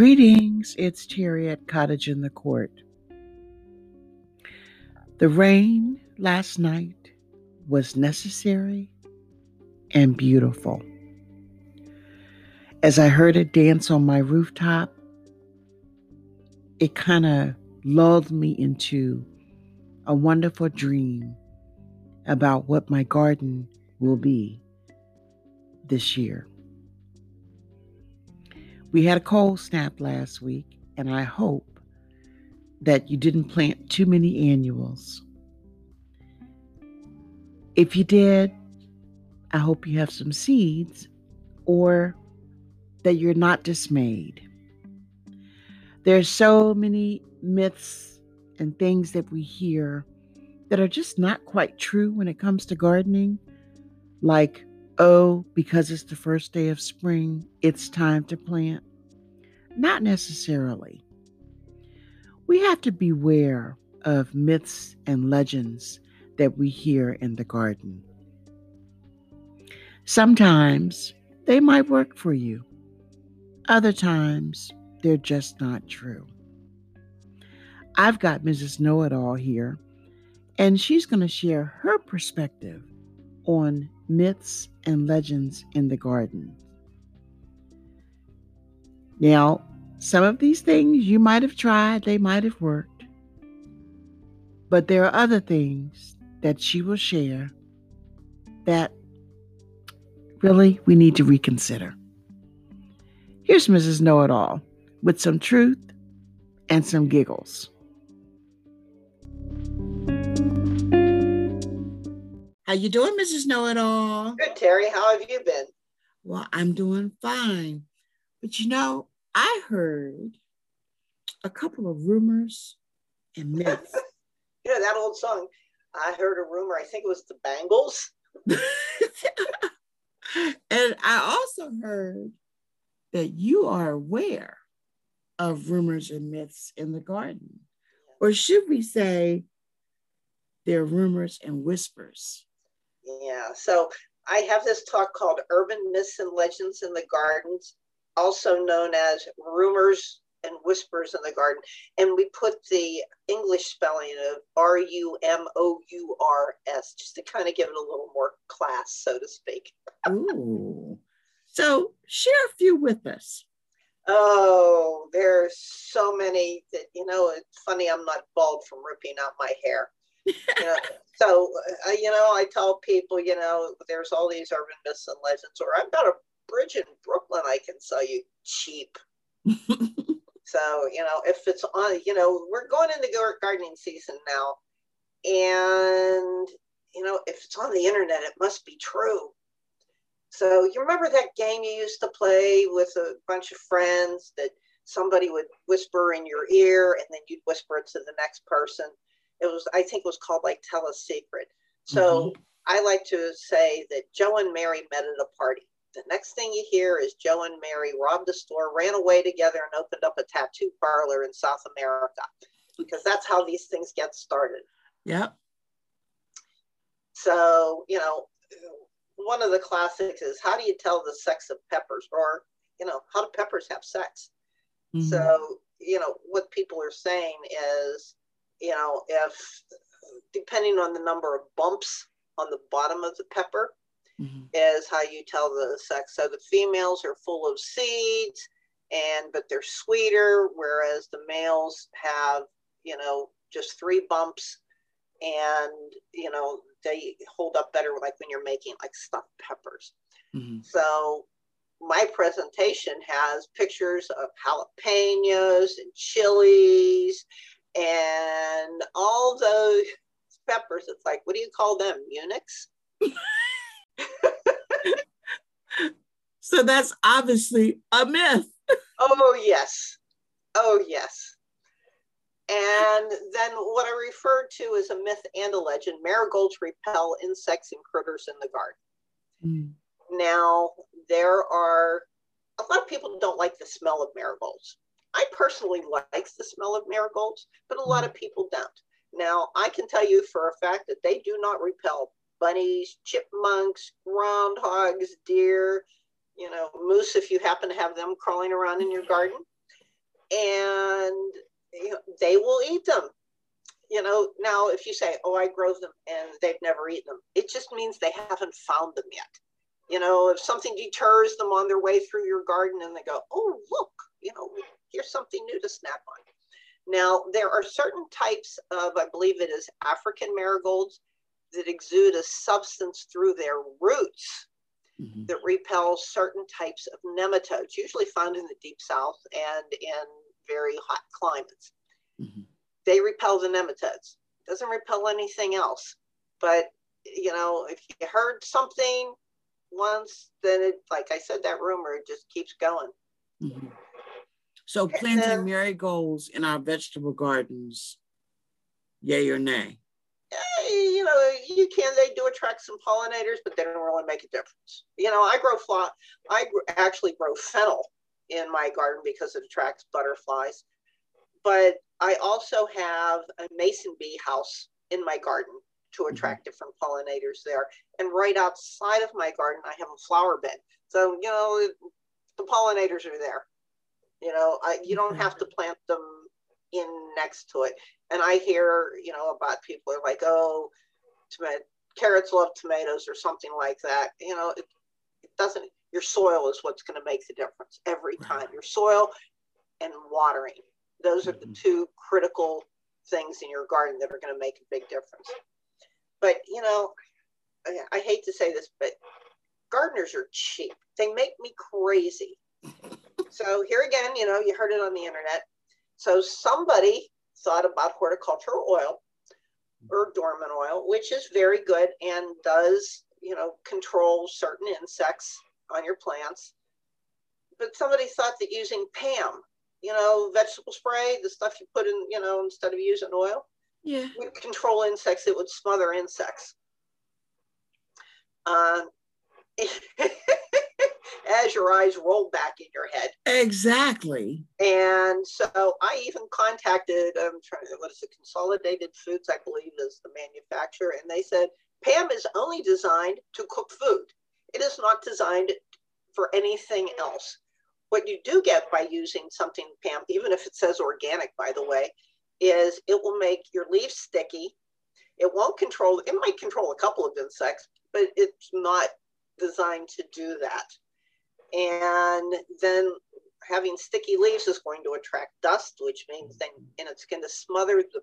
Greetings, it's Terry at Cottage in the Court. The rain last night was necessary and beautiful. As I heard it dance on my rooftop, it kind of lulled me into a wonderful dream about what my garden will be this year. We had a cold snap last week, and I hope that you didn't plant too many annuals. If you did, I hope you have some seeds or that you're not dismayed. There's so many myths and things that we hear that are just not quite true when it comes to gardening, like oh, because it's the first day of spring, it's time to plant? Not necessarily. We have to beware of myths and legends that we hear in the garden. Sometimes they might work for you, other times they're just not true. I've got Mrs. Know It All here, and she's going to share her perspective on myths and legends in the garden. Now, some of these things you might have tried, they might have worked. But there are other things that she will share that really we need to reconsider. Here's Mrs. Know It All with some truth and some giggles. How you doing, Mrs. Know It All? Good, Terry. How have you been? Well, I'm doing fine. But you know, I heard a couple of rumors and myths. you know that old song. I heard a rumor. I think it was the Bangles. and I also heard that you are aware of rumors and myths in the garden. Or should we say they're rumors and whispers? Yeah. So I have this talk called Urban Myths and Legends in the Gardens, also known as Rumors and Whispers in the Garden. And we put the English spelling of R U M O U R S just to kind of give it a little more class, so to speak. Ooh. So share a few with us. Oh, there's so many that, you know, it's funny I'm not bald from ripping out my hair you know, so uh, you know, I tell people, you know, there's all these urban myths and legends, or I've got a bridge in Brooklyn I can sell you cheap. so you know, if it's on, you know, we're going into gardening season now, and you know, if it's on the internet, it must be true. So you remember that game you used to play with a bunch of friends that somebody would whisper in your ear and then you'd whisper it to the next person it was i think it was called like tell a secret so mm-hmm. i like to say that joe and mary met at a party the next thing you hear is joe and mary robbed a store ran away together and opened up a tattoo parlor in south america because that's how these things get started. Yeah so you know one of the classics is how do you tell the sex of peppers or you know how do peppers have sex? Mm-hmm. so you know what people are saying is you know, if depending on the number of bumps on the bottom of the pepper mm-hmm. is how you tell the sex. So the females are full of seeds and but they're sweeter, whereas the males have, you know, just three bumps and you know they hold up better like when you're making like stuffed peppers. Mm-hmm. So my presentation has pictures of jalapenos and chilies and all those peppers. It's like, what do you call them? Eunuchs? so that's obviously a myth. oh, yes. Oh, yes. And then what I referred to as a myth and a legend marigolds repel insects and critters in the garden. Mm. Now, there are a lot of people don't like the smell of marigolds. I personally likes the smell of marigolds, but a lot of people don't. Now, I can tell you for a fact that they do not repel bunnies, chipmunks, groundhogs, deer, you know, moose if you happen to have them crawling around in your garden. and you know, they will eat them. You know, now if you say, "Oh, I grow them," and they've never eaten them, it just means they haven't found them yet. You know, if something deters them on their way through your garden, and they go, "Oh, look, you know, here's something new to snap on." Now, there are certain types of, I believe it is African marigolds, that exude a substance through their roots mm-hmm. that repels certain types of nematodes, usually found in the deep south and in very hot climates. Mm-hmm. They repel the nematodes. It doesn't repel anything else. But you know, if you heard something once, then it, like I said, that rumor just keeps going. Mm-hmm. So planting marigolds in our vegetable gardens, yay or nay? You know, you can, they do attract some pollinators, but they don't really make a difference. You know, I grow fly, I actually grow fennel in my garden because it attracts butterflies. But I also have a mason bee house in my garden to mm-hmm. attract mm-hmm. different pollinators there. And right outside of my garden, I have a flower bed. So, you know, the pollinators are there. You know, I, you don't have to plant them in next to it. And I hear, you know, about people are like, oh, tomato, carrots love tomatoes or something like that. You know, it, it doesn't, your soil is what's going to make the difference every time. Your soil and watering. Those are mm-hmm. the two critical things in your garden that are going to make a big difference. But, you know, I, I hate to say this, but gardeners are cheap. They make me crazy. so here again, you know, you heard it on the internet. So somebody thought about horticultural oil or dormant oil, which is very good and does, you know, control certain insects on your plants. But somebody thought that using PAM, you know, vegetable spray, the stuff you put in, you know, instead of using oil, yeah, would control insects. It would smother insects. Uh, as your eyes roll back in your head. Exactly. And so I even contacted, I'm um, trying to, what is it, Consolidated Foods, I believe is the manufacturer, and they said PAM is only designed to cook food. It is not designed for anything else. What you do get by using something PAM, even if it says organic, by the way, is it will make your leaves sticky. It won't control, it might control a couple of insects, but it's not designed to do that. And then having sticky leaves is going to attract dust, which means then and it's going to smother the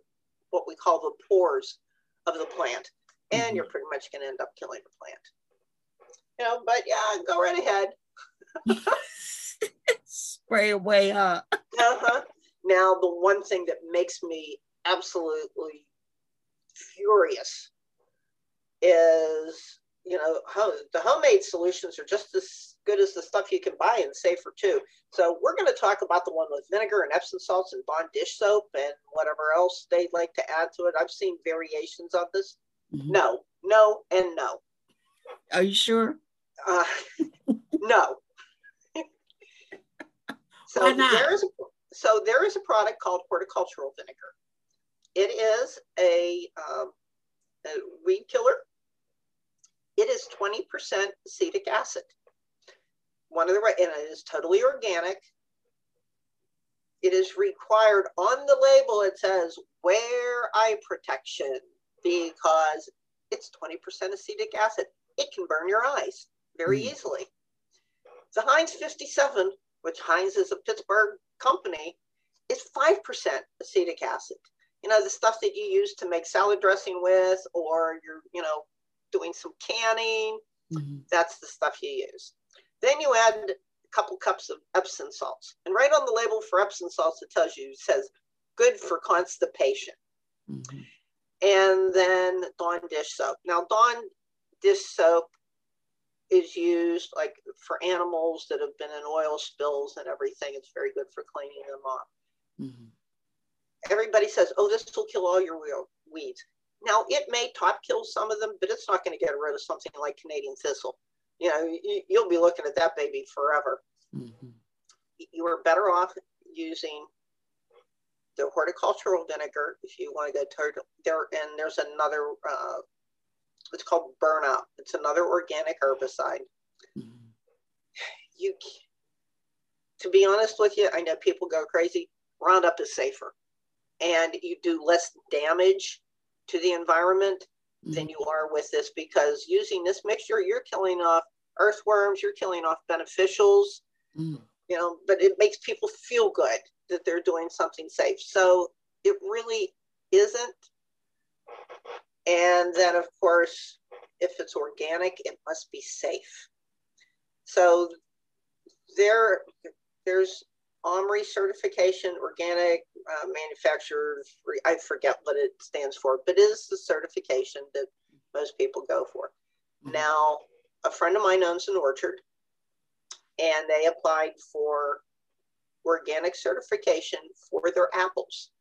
what we call the pores of the plant. And mm-hmm. you're pretty much going to end up killing the plant. You know, but yeah, go right ahead. Spray away, huh? uh-huh. Now, the one thing that makes me absolutely furious is, you know, how the homemade solutions are just as good as the stuff you can buy and safer too. So we're going to talk about the one with vinegar and Epsom salts and Dawn dish soap and whatever else they'd like to add to it. I've seen variations of this. Mm-hmm. No, no, and no. Are you sure? Uh, no. so there is a, so there is a product called horticultural vinegar. It is a, um, a weed killer. It is 20% acetic acid one of the right, and it is totally organic. It is required on the label, it says wear eye protection because it's 20% acetic acid. It can burn your eyes very mm. easily. The Heinz 57, which Heinz is a Pittsburgh company, is 5% acetic acid. You know, the stuff that you use to make salad dressing with, or you're, you know, doing some canning, mm-hmm. that's the stuff you use. Then you add a couple cups of Epsom salts. And right on the label for Epsom salts, it tells you, it says, good for constipation. Mm-hmm. And then Dawn dish soap. Now, Dawn dish soap is used like for animals that have been in oil spills and everything. It's very good for cleaning them off. Mm-hmm. Everybody says, oh, this will kill all your weeds. Now, it may top kill some of them, but it's not going to get rid of something like Canadian thistle you know, you, will be looking at that baby forever. Mm-hmm. You are better off using the horticultural vinegar if you want to go to there. And there's another, uh, it's called burnout. It's another organic herbicide. Mm-hmm. You, to be honest with you, I know people go crazy. Roundup is safer and you do less damage to the environment mm-hmm. than you are with this because using this mixture, you're killing off earthworms, you're killing off beneficials, mm. you know, but it makes people feel good that they're doing something safe. So it really isn't. And then, of course, if it's organic, it must be safe. So there, there's OMRI certification, organic uh, manufacturers, I forget what it stands for, but it is the certification that most people go for. Mm-hmm. Now, a friend of mine owns an orchard and they applied for organic certification for their apples.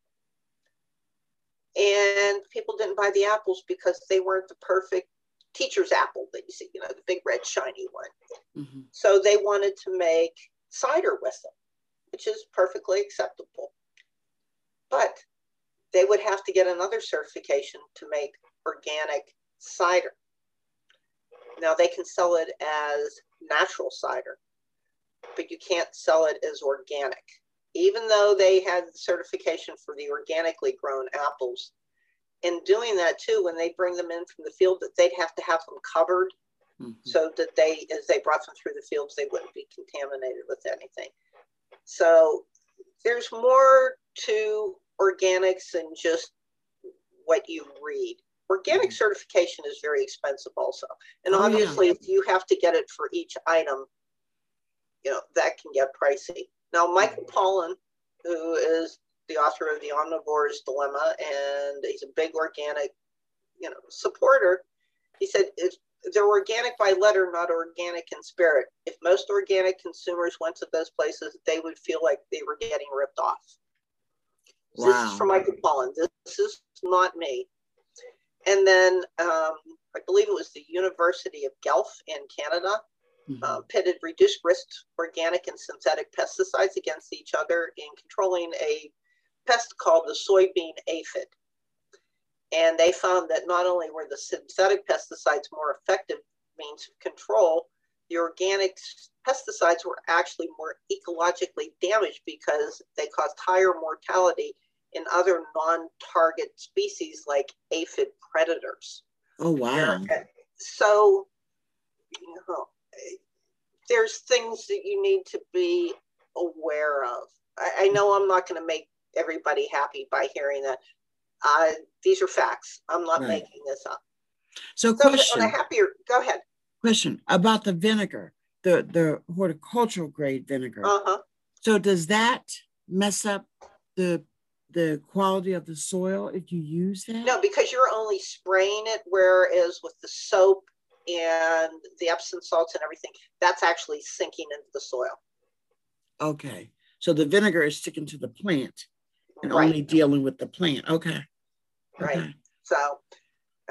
And people didn't buy the apples because they weren't the perfect teacher's apple that you see, you know, the big red shiny one. Mm-hmm. So they wanted to make cider with them, which is perfectly acceptable. But they would have to get another certification to make organic cider. Now they can sell it as natural cider, but you can't sell it as organic. Even though they had the certification for the organically grown apples, in doing that too, when they bring them in from the field, that they'd have to have them covered mm-hmm. so that they, as they brought them through the fields, they wouldn't be contaminated with anything. So there's more to organics than just what you read. Organic mm-hmm. certification is very expensive also. And oh, obviously, yeah. if you have to get it for each item, you know, that can get pricey. Now, Michael mm-hmm. Pollan, who is the author of The Omnivore's Dilemma, and he's a big organic, you know, supporter, he said if they're organic by letter, not organic in spirit. If most organic consumers went to those places, they would feel like they were getting ripped off. Wow. This is from Michael Pollan. This is not me. And then um, I believe it was the University of Guelph in Canada mm-hmm. uh, pitted reduced risk organic and synthetic pesticides against each other in controlling a pest called the soybean aphid. And they found that not only were the synthetic pesticides more effective means of control, the organic pesticides were actually more ecologically damaged because they caused higher mortality in other non-target species like aphid predators. Oh wow! So, you know, there's things that you need to be aware of. I, I know I'm not going to make everybody happy by hearing that. Uh, these are facts. I'm not right. making this up. So, so question. On a happier, go ahead. Question about the vinegar, the the horticultural grade vinegar. Uh huh. So does that mess up the the quality of the soil if you use that? No, because you're only spraying it, whereas with the soap and the Epsom salts and everything, that's actually sinking into the soil. Okay. So the vinegar is sticking to the plant and right. only dealing with the plant. Okay. Right. Okay. So,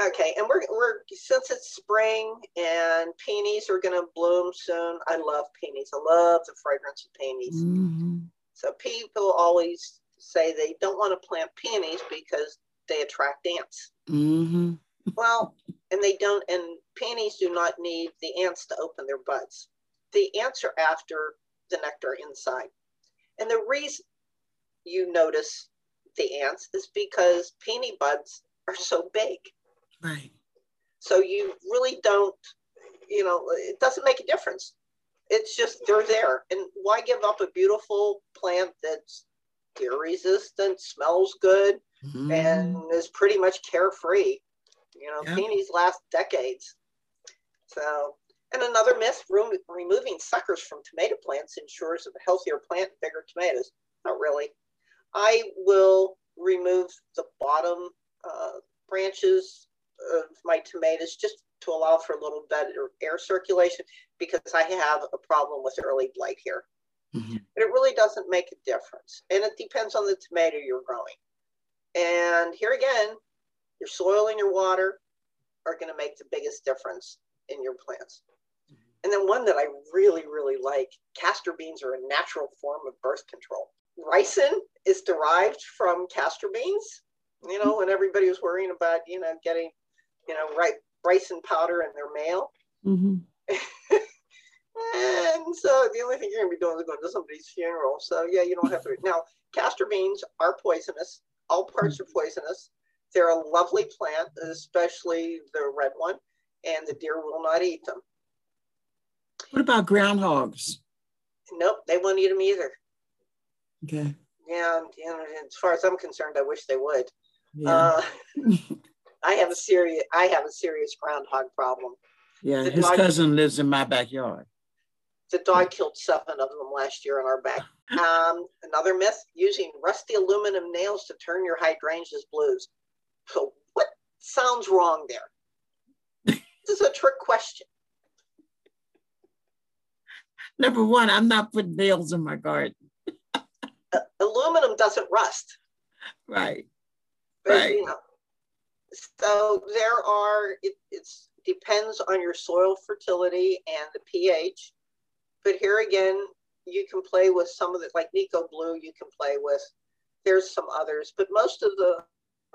okay. And we're, we're, since it's spring and peonies are going to bloom soon, I love peonies. I love the fragrance of peonies. Mm-hmm. So people always say they don't want to plant peonies because they attract ants. Mm-hmm. well, and they don't, and peonies do not need the ants to open their buds. The ants are after the nectar inside. And the reason you notice the ants is because peony buds are so big. Right. So you really don't, you know, it doesn't make a difference. It's just they're there. And why give up a beautiful plant that's deer resistant, smells good, mm-hmm. and is pretty much carefree. You know, yeah. peonies last decades. So, and another myth removing suckers from tomato plants ensures a healthier plant and bigger tomatoes. Not really. I will remove the bottom uh, branches of my tomatoes just to allow for a little better air circulation because I have a problem with early blight here. Mm-hmm. But it really doesn't make a difference. And it depends on the tomato you're growing. And here again, your soil and your water are going to make the biggest difference in your plants. And then one that I really, really like castor beans are a natural form of birth control. Ricin is derived from castor beans, you know, when everybody was worrying about, you know, getting, you know, right, ricin powder in their mail. Mm-hmm. And so the only thing you're gonna be doing is going to somebody's funeral. So yeah, you don't have to. Now, castor beans are poisonous. All parts are poisonous. They're a lovely plant, especially the red one, and the deer will not eat them. What about groundhogs? Nope, they won't eat them either. Okay. Yeah, you know, as far as I'm concerned, I wish they would. Yeah. Uh, I have a serious I have a serious groundhog problem. yeah. the His dog- cousin lives in my backyard. The dog killed seven of them last year in our back. Um, another myth: using rusty aluminum nails to turn your hydrangeas blues. So what sounds wrong there? this is a trick question. Number one, I'm not putting nails in my garden. Uh, aluminum doesn't rust. Right. But, Right. you know, so there are it it's depends on your soil fertility and the pH. But here again, you can play with some of the like Nikko Blue. You can play with. There's some others, but most of the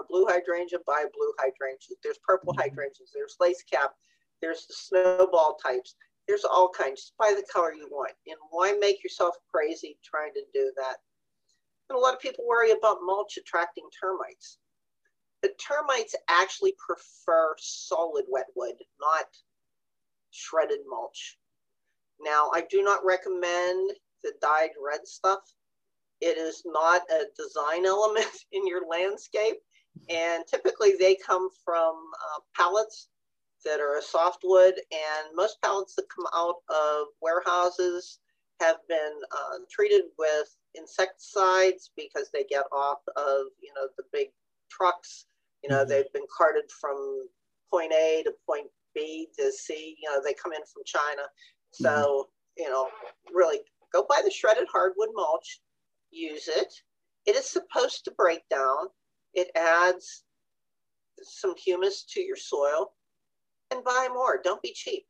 blue hydrangea buy blue hydrangeas. There's purple Mhm. hydrangeas. There's lace cap. There's the snowball types. There's all kinds. Just buy the color you want. And why make yourself crazy trying to do that? And a lot of people worry about mulch attracting termites. The termites actually prefer solid wet wood, not shredded mulch. Now, I do not recommend the dyed red stuff. It is not a design element in your landscape. And typically they come from uh, pallets that are a softwood. And most pallets that come out of warehouses have been uh, treated with insecticides because they get off of, you know, the big trucks. You know, Mhm. they've been carted from point A to point B to C. You know, they come in from China. So, you know, really go buy the shredded hardwood mulch, use it. It is supposed to break down. It adds some humus to your soil and buy more. Don't be cheap.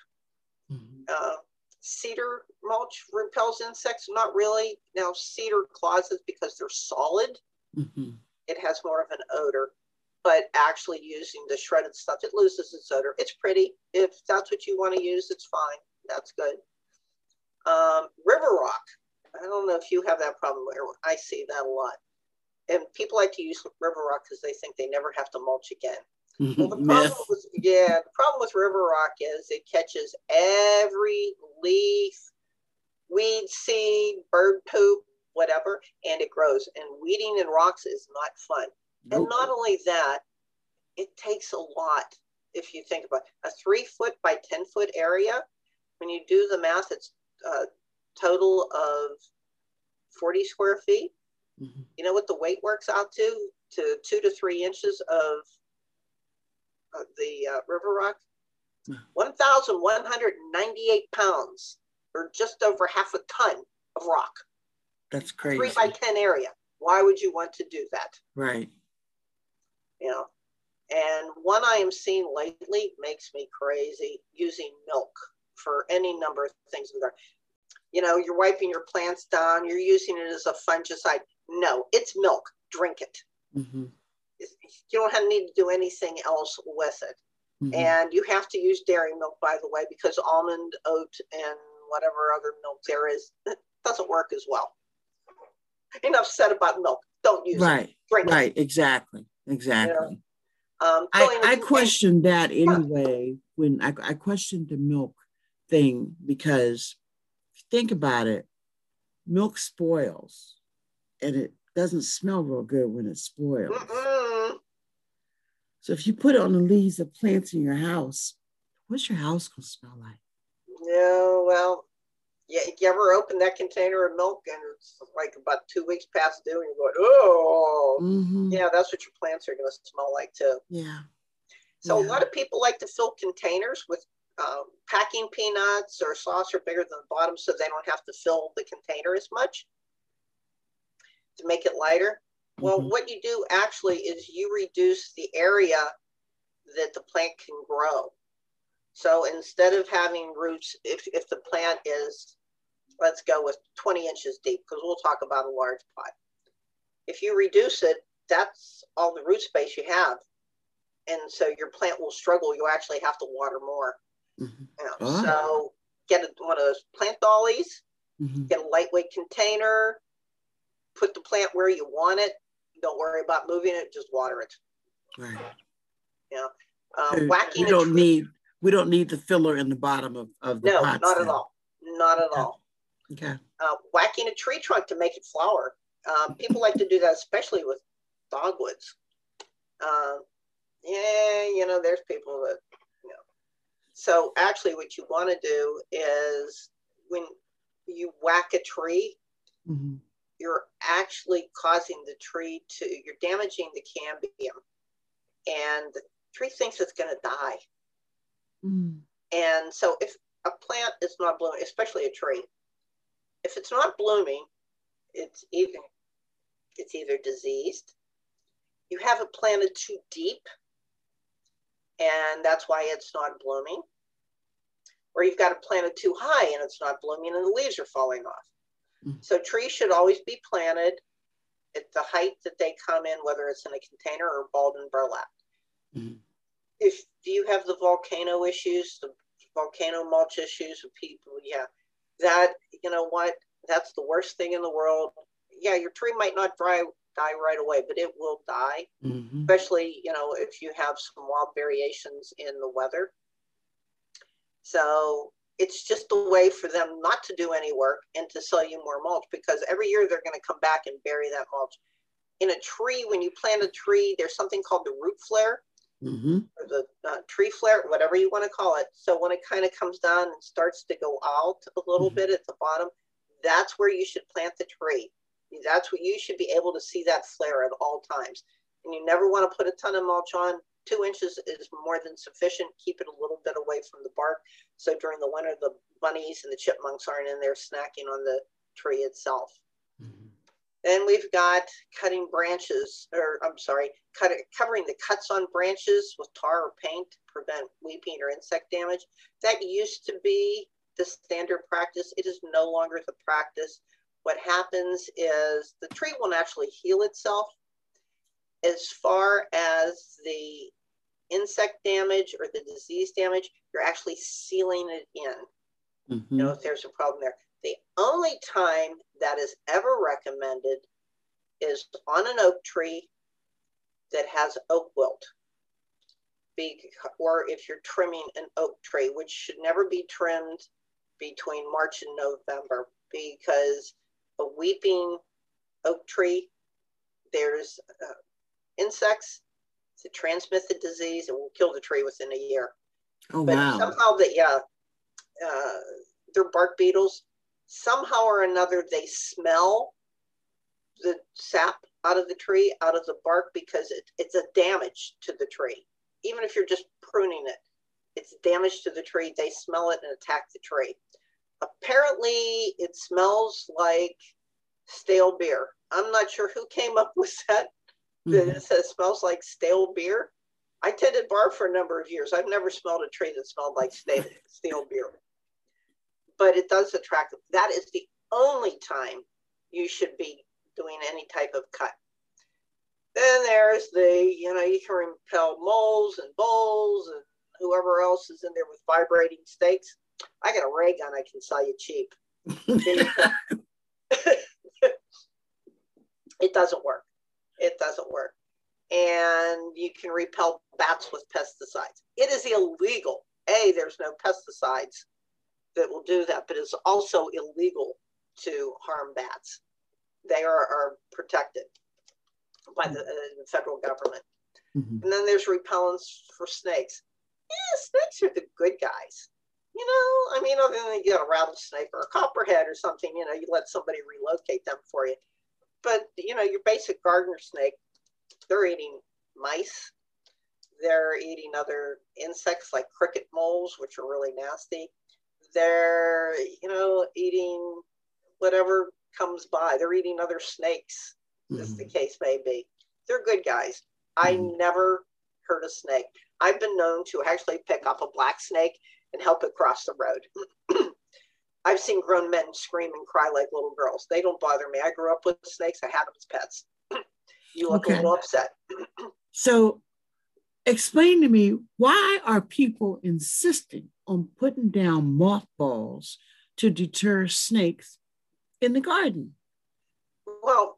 Mhm. Uh, cedar mulch repels insects, not really. Now, cedar closets, because they're solid, Mhm. it has more of an odor. But actually, using the shredded stuff, it loses its odor. It's pretty. If that's what you want to use, it's fine. That's good. Um, river rock. I don't know if you have that problem. I see that a lot. And people like to use river rock because they think they never have to mulch again. Well, the problem with yeah, the problem with river rock is it catches every leaf, weed seed, bird poop, whatever, and it grows. And weeding in rocks is not fun. And not only that, it takes a lot. If you think about a three foot by ten foot area, when you do the math, it's a total of forty square feet. Mhm. You know what the weight works out to? To two to three inches of the uh, river rock? Hmm. 1,198 pounds, or just over half a ton of rock. That's crazy. Three by 10 area. Why would you want to do that? Right. You know? And one I am seeing lately makes me crazy using milk for any number of things. You know, you're wiping your plants down, you're using it as a fungicide. No, it's milk. Drink it. Mhm. You don't have need to do anything else with it. Mhm. And you have to use dairy milk, by the way, because almond, oat, and whatever other milk there is doesn't work as well. Enough said about milk. Don't use it. Right. It. Right. Exactly. Exactly. Um, I, I questioned that anyway when I, I questioned the milk thing because think about it, milk spoils and it doesn't smell real good when it spoils. Mm-mm. So if you put it on the leaves of plants in your house, what's your house gonna smell like? No, well, yeah, you ever open that container of milk and it's like about two weeks past due and you're going, oh, Mhm. yeah, that's what your plants are going to smell like too. Yeah. So a lot of people like to fill containers with um, packing peanuts or sauce saucer bigger than the bottom so they don't have to fill the container as much to make it lighter. Well, Mhm. what you do actually is you reduce the area that the plant can grow. So instead of having roots, if, if the plant is, let's go with 20 inches deep, because we'll talk about a large pot. If you reduce it, that's all the root space you have. And so your plant will struggle. You actually have to water more. Mhm. you know. Ah. So get a, one of those plant dollies, mm-hmm. get a lightweight container, put the plant where you want it. Don't worry about moving it, just water it. Right. Yeah. Uh, so whacking. We don't need we don't need the filler in the bottom of, of the no, not then. at all. Not at okay. all. Okay. Uh, whacking a tree trunk to make it flower. Um, people like to do that, especially with dogwoods. Um, yeah, you know, there's people that, you know. So actually, what you want to do is when you whack a tree, mm-hmm. You're actually causing the tree to, you're damaging the cambium. And the tree thinks it's going to die. Mm. And so if a plant is not blooming, especially a tree, if it's not blooming, it's either it's either diseased, you have it planted too deep, and that's why it's not blooming, or you've got it planted too high and it's not blooming and the leaves are falling off. Mm-hmm. So trees should always be planted at the height that they come in, whether it's in a container or balled and burlap. Mm-hmm. If you have the volcano issues, the volcano mulch issues with people, yeah, that you know what, that's the worst thing in the world. Yeah, your tree might not dry die right away, but it will die, mm-hmm. especially you know if you have some wild variations in the weather. So it's just a way for them not to do any work and to sell you more mulch because every year they're going to come back and bury that mulch. In a tree, when you plant a tree, there's something called the root flare mm-hmm. or the uh, tree flare, whatever you want to call it. So when it kind of comes down and starts to go out a little mm-hmm. bit at the bottom, that's where you should plant the tree. That's what you should be able to see that flare at all times. And you never want to put a ton of mulch on. Two inches is more than sufficient. Keep it a little bit away from the bark. So during the winter, the bunnies and the chipmunks aren't in there snacking on the tree itself. Mm-hmm. Then we've got cutting branches, or I'm sorry, cut, covering the cuts on branches with tar or paint to prevent weeping or insect damage. That used to be the standard practice. It is no longer the practice. What happens is the tree will naturally heal itself. As far as the insect damage or the disease damage, you're actually sealing it in. Mm-hmm. You know, if there's a problem there. The only time that is ever recommended is on an oak tree that has oak wilt. Be, or if you're trimming an oak tree, which should never be trimmed between March and November because a weeping oak tree, there's uh, insects to transmit the disease and will kill the tree within a year. Oh, but wow. somehow that, yeah, uh, they're bark beetles somehow or another they smell the sap out of the tree, out of the bark, because it, it's a damage to the tree. Even if you're just pruning it, it's damage to the tree. They smell it and attack the tree. Apparently, it smells like stale beer. I'm not sure who came up with that. Mm-hmm. That it says smells like stale beer. I tended bar for a number of years. I've never smelled a tree that smelled like stale, stale beer but it does attract them. That is the only time you should be doing any type of cut. Then there's the, you know, you can repel moles and voles and whoever else is in there with vibrating stakes. I got a ray gun I can sell you cheap. it doesn't work. It doesn't work. And you can repel bats with pesticides. It is illegal. A, there's no pesticides that will do that, but it's also illegal to harm bats. They are, are protected by the, uh, the federal government. Mm-hmm. And then there's repellents for snakes. Yeah, snakes are the good guys. You know, I mean, other than you got a rattlesnake or a copperhead or something, you know, you let somebody relocate them for you. But, you know, your basic gardener snake, they're eating mice. They're eating other insects like cricket moles, which are really nasty they're you know eating whatever comes by they're eating other snakes mm-hmm. as the mm-hmm. case may be they're good guys i mm-hmm. never hurt a snake i've been known to actually pick up a black snake and help it cross the road i've seen grown men scream and cry like little girls they don't bother me i grew up with snakes i had them as pets you look okay. a little upset so explain to me why are people insisting on putting down mothballs to deter snakes in the garden? Well,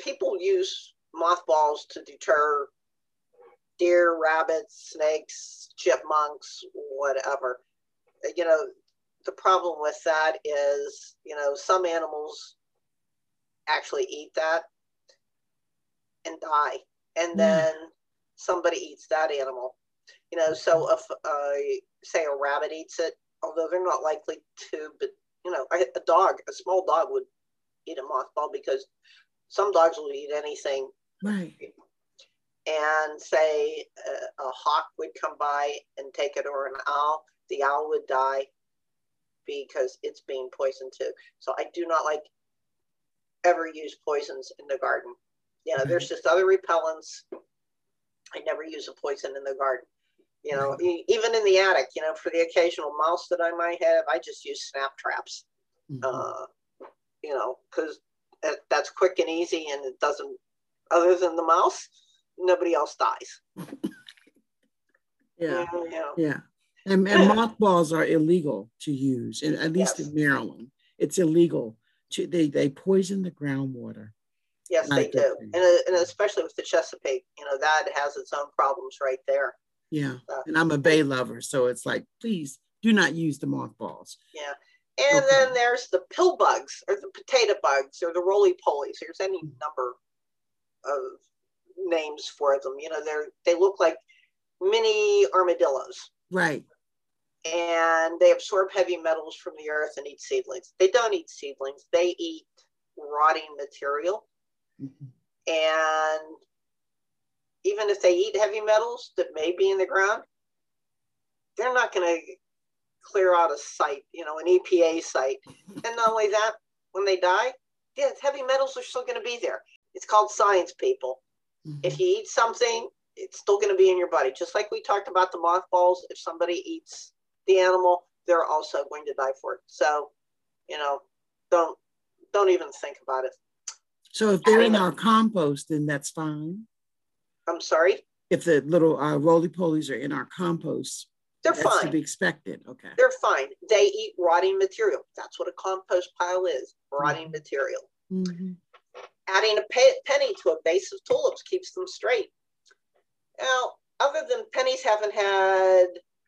people use mothballs to deter deer, rabbits, snakes, chipmunks, whatever. You know, the problem with that is, you know, some animals actually eat that and die. And mm. then somebody eats that animal. You know, so if uh, say a rabbit eats it, although they're not likely to, but you know, a dog, a small dog would eat a mothball because some dogs will eat anything. Right. And say a, a hawk would come by and take it, or an owl, the owl would die because it's being poisoned too. So I do not like ever use poisons in the garden. You know, there's just other repellents. I never use a poison in the garden. You know, even in the attic, you know, for the occasional mouse that I might have, I just use snap traps. Mm-hmm. Uh, you know, because that's quick and easy and it doesn't, other than the mouse, nobody else dies. yeah. Yeah. yeah. And, and mothballs are illegal to use, and at least yes. in Maryland, it's illegal to they they poison the groundwater. Yes, they do, and, uh, and especially with the Chesapeake, you know that has its own problems right there. Yeah, uh, and I'm a bay lover, so it's like, please do not use the mothballs. Yeah, and okay. then there's the pill bugs, or the potato bugs, or the roly polies. There's any hmm. number of names for them. You know, they're they look like mini armadillos. Right and they absorb heavy metals from the earth and eat seedlings. They don't eat seedlings, they eat rotting material. Mm-hmm. And even if they eat heavy metals that may be in the ground, they're not going to clear out a site, you know, an EPA site. And not only that, when they die, yeah, heavy metals are still going to be there. It's called science, people. Mm-hmm. If you eat something, it's still going to be in your body. Just like we talked about the mothballs, if somebody eats the animal, they're also going to die for it. So, you know, don't don't even think about it. So if they're in our compost, then that's fine. I'm sorry. If the little uh, roly polies are in our compost, they're that's fine. To be expected. Okay. They're fine. They eat rotting material. That's what a compost pile is: rotting mm-hmm. material. Mm-hmm. Adding a pe- penny to a vase of tulips keeps them straight. Now, other than pennies haven't had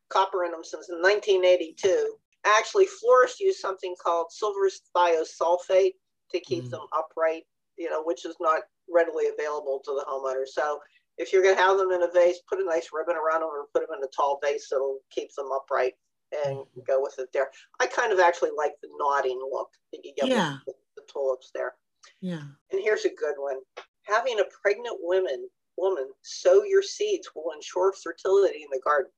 copper in them since 1982. Actually, florists use something called silver thiosulfate to keep mm. them upright, you know, which is not readily available to the homeowner. So if you're going to have them in a vase, put a nice ribbon around them or put them in a tall vase that'll keep them upright and mm-hmm. go with it there. I kind of actually like the nodding look that you get yeah. with the, the tulips there. Yeah. And here's a good one. Having a pregnant woman woman sow your seeds will ensure fertility in the garden.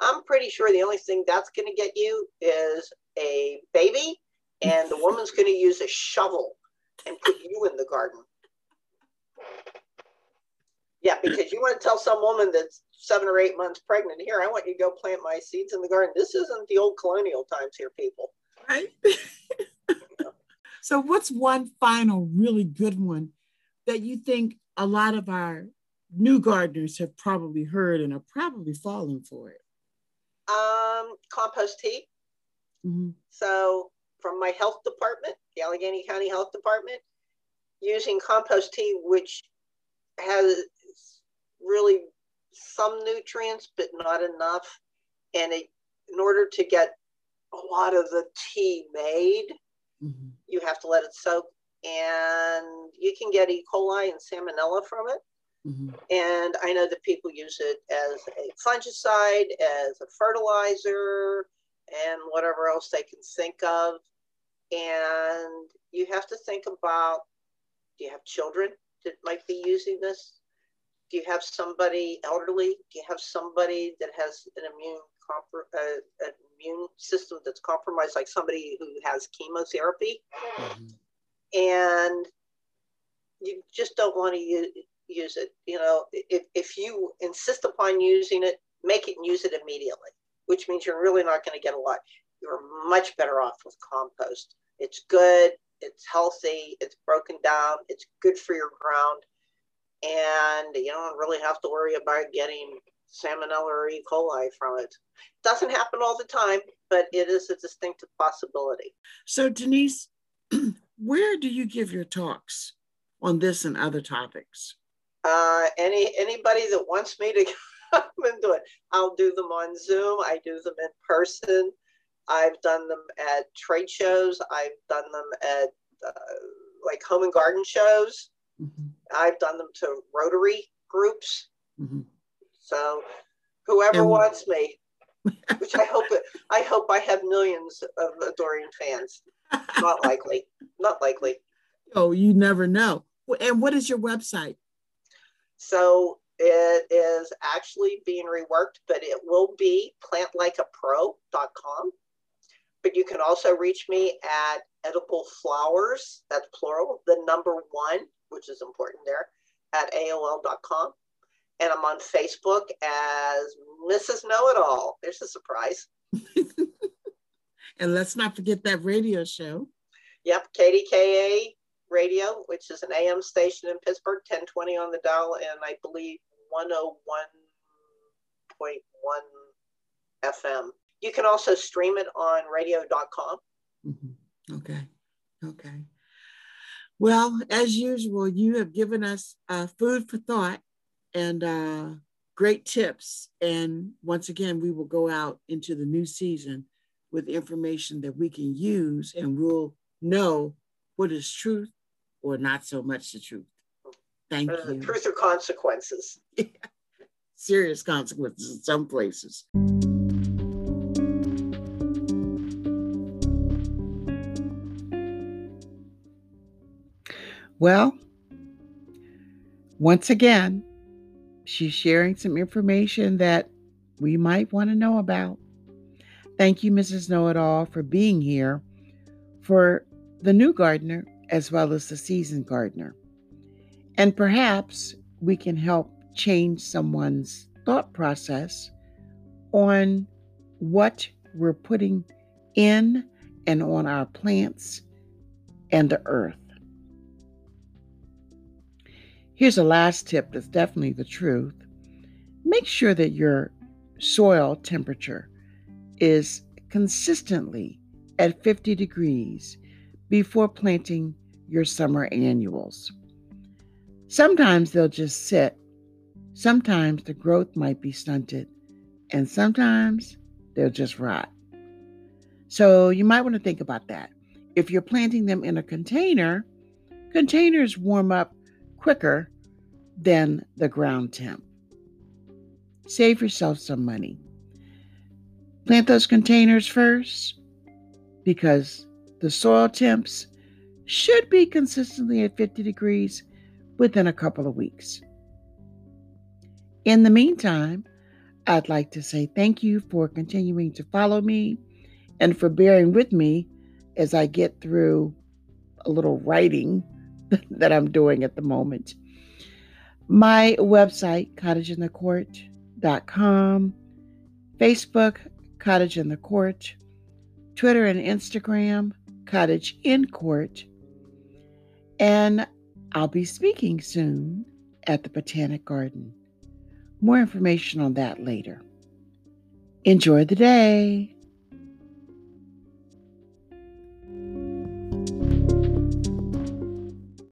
I'm pretty sure the only thing that's going to get you is a baby, and the woman's going to use a shovel and put you in the garden. Yeah, because you want to tell some woman that's seven or eight months pregnant, here, I want you to go plant my seeds in the garden. This isn't the old colonial times here, people. Right. so, what's one final really good one that you think a lot of our new gardeners have probably heard and are probably falling for it? Um, compost tea. Mm-hmm. So from my health department, the Allegheny County Health Department, using compost tea, which has really some nutrients, but not enough. And it, in order to get a lot of the tea made, mm-hmm. you have to let it soak. And you can get E. coli and salmonella from it. Mm-hmm. And I know that people use it as a fungicide, as a fertilizer, and whatever else they can think of. And you have to think about do you have children that might be using this? Do you have somebody elderly? Do you have somebody that has an immune uh, an immune system that's compromised, like somebody who has chemotherapy? Mm-hmm. And you just don't want to use use it. You know, if, if you insist upon using it, make it and use it immediately, which means you're really not going to get a lot. You're much better off with compost. It's good, it's healthy, it's broken down, it's good for your ground. and you don't really have to worry about getting salmonella or E. coli from it. Doesn't happen all the time, but it is a distinctive possibility. So, Denise, where do you give your talks on this and other topics? Uh, any anybody that wants me to come and do it, I'll do them on Zoom. I do them in person. I've done them at trade shows. I've done them at uh, like home and garden shows. Mm-hmm. I've done them to Rotary groups. Mm-hmm. So whoever and, wants me, which I hope I hope I have millions of adoring fans. Not likely. Not likely. Oh, you never know. And what is your website? So it is actually being reworked, but it will be plantlikeapro.com. But you can also reach me at edible flowers, that's plural, the number one, which is important there, at AOL.com. And I'm on Facebook as Mrs. Know It All. There's a surprise. and let's not forget that radio show. Yep, KDKA Radio, which is an AM station in Pittsburgh, 1020 on the dial, and I believe 101.1 FM. You can also stream it on radio.com. Mm-hmm. Okay. Okay. Well, as usual, you have given us uh, food for thought and uh, great tips. And once again, we will go out into the new season with information that we can use and we'll know what is truth or not so much the truth. Thank uh, you. Truth or consequences. Serious consequences in some places. Well, once again, she's sharing some information that we might want to know about. Thank you, Mrs. Know It All, for being here for the new gardener as well as the seasoned gardener. And perhaps we can help change someone's thought process on what we're putting in and on our plants and the earth. Here's a last tip that's definitely the truth. Make sure that your soil temperature is consistently at 50 degrees before planting your summer annuals. Sometimes they'll just sit, sometimes the growth might be stunted, and sometimes they'll just rot. So you might want to think about that. If you're planting them in a container, containers warm up quicker than the ground temp. Save yourself some money. Plant those containers first because the soil temps should be consistently at 50 degrees within a couple of weeks. In the meantime, I'd like to say thank you for continuing to follow me and for bearing with me as I get through a little writing that I'm doing at the moment. My website, cottageinthecourt.com, Facebook, Cottage in the Court, Twitter and Instagram, Cottage in Court, and I'll be speaking soon at the Botanic Garden. More information on that later. Enjoy the day.